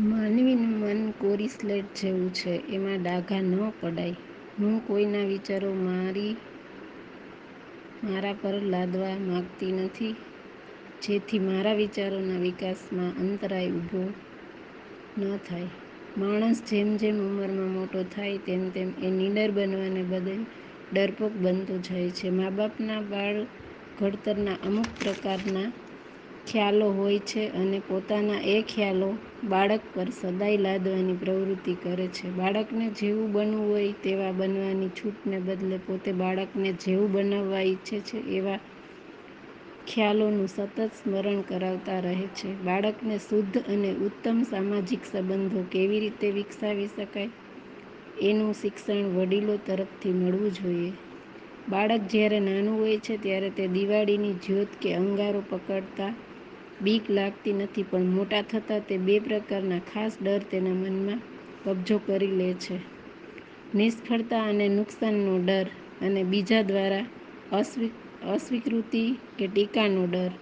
માનવીનું મન કોરી સ્લેટ જેવું છે. એમાં ડાઘા ન પડાય. હું કોઈના વિચારો મારી મારા પર લાદવા માગતી નથી, જેથી મારા વિચારોના વિકાસમાં અંતરાય ઊભો ન થાય. માણસ જેમ જેમ ઉંમરમાં મોટો થાય તેમ તેમ એ નીડર બનવાને બદલે ડરપોક બનતો જાય છે. મા-બાપના બાળ ઘડતરના અમુક પ્રકારના ખ્યાલો હોય છે અને પોતાના એ ખ્યાલો બાળક પર સદાય લાદવાની પ્રવૃત્તિ કરે છે. બાળકને જેવું બનવું હોય તેવા બનવાની છૂટને બદલે પોતે બાળકને જેવું બનાવવા ઈચ્છે છે એવા ખ્યાલોનું સતત સ્મરણ કરાવતા રહે છે. બાળકને શુદ્ધ અને ઉત્તમ સામાજિક સંબંધો કેવી રીતે વિકસાવી શકાય એનું શિક્ષણ વડીલો તરફથી મળવું જોઈએ. બાળક જ્યારે નાનું હોય છે ત્યારે તે દિવાળીની જ્યોત કે અંગારો પકડતા બીક લાગતી નથી, પણ મોટા થતાં તે બે પ્રકારના ખાસ ડર તેના મનમાં કબજો કરી લે છે. નિષ્ફળતા અને નુકસાનનો ડર અને બીજા દ્વારા અસ્વી, અસ્વીકૃતિ કે ટીકાનો ડર.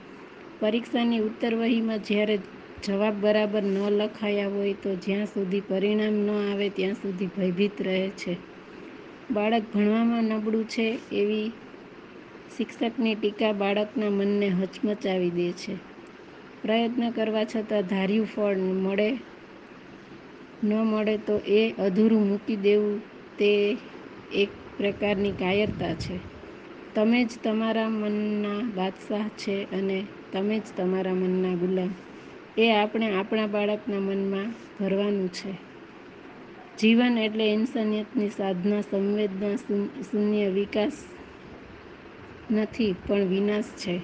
પરીક્ષાની ઉત્તરવહીમાં જ્યારે જવાબ બરાબર ન લખાયા હોય તો જ્યાં સુધી પરિણામ ન આવે ત્યાં સુધી ભયભીત રહે છે. બાળક ભણવામાં નબળું છે એવી શિક્ષકની ટીકા બાળકના મનને હચમચાવી દે છે. પ્રયત્ન કરવા છતાં ધાર્યું ફળ મળે ન મળે તો એ અધૂરું મૂકી દેવું તે એક પ્રકારની કાયરતા છે. તમે જ તમારા મનના બાદશાહ છે અને તમે જ તમારા મનના ગુલામ એ આપણે આપણા બાળકના મનમાં ભરવાનું છે. જીવન એટલે ઇન્સાનિયતની સાધના, સંવેદના શૂન્ય વિકાસ નથી, પણ વિનાશ છે.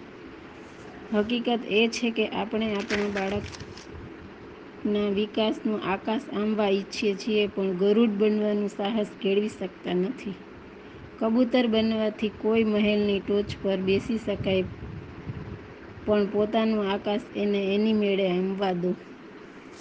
હકીકત એ છે કે આપણે આપણા બાળકના વિકાસનું આકાશ આંબવા ઈચ્છીએ છીએ, પણ ગરુડ બનવાનું સાહસ કેળવી શકતા નથી. કબૂતર બનવાથી કોઈ મહેલની ટોચ પર બેસી શકાય, પણ પોતાનું આકાશ એને એની મેળે આંબવા દો.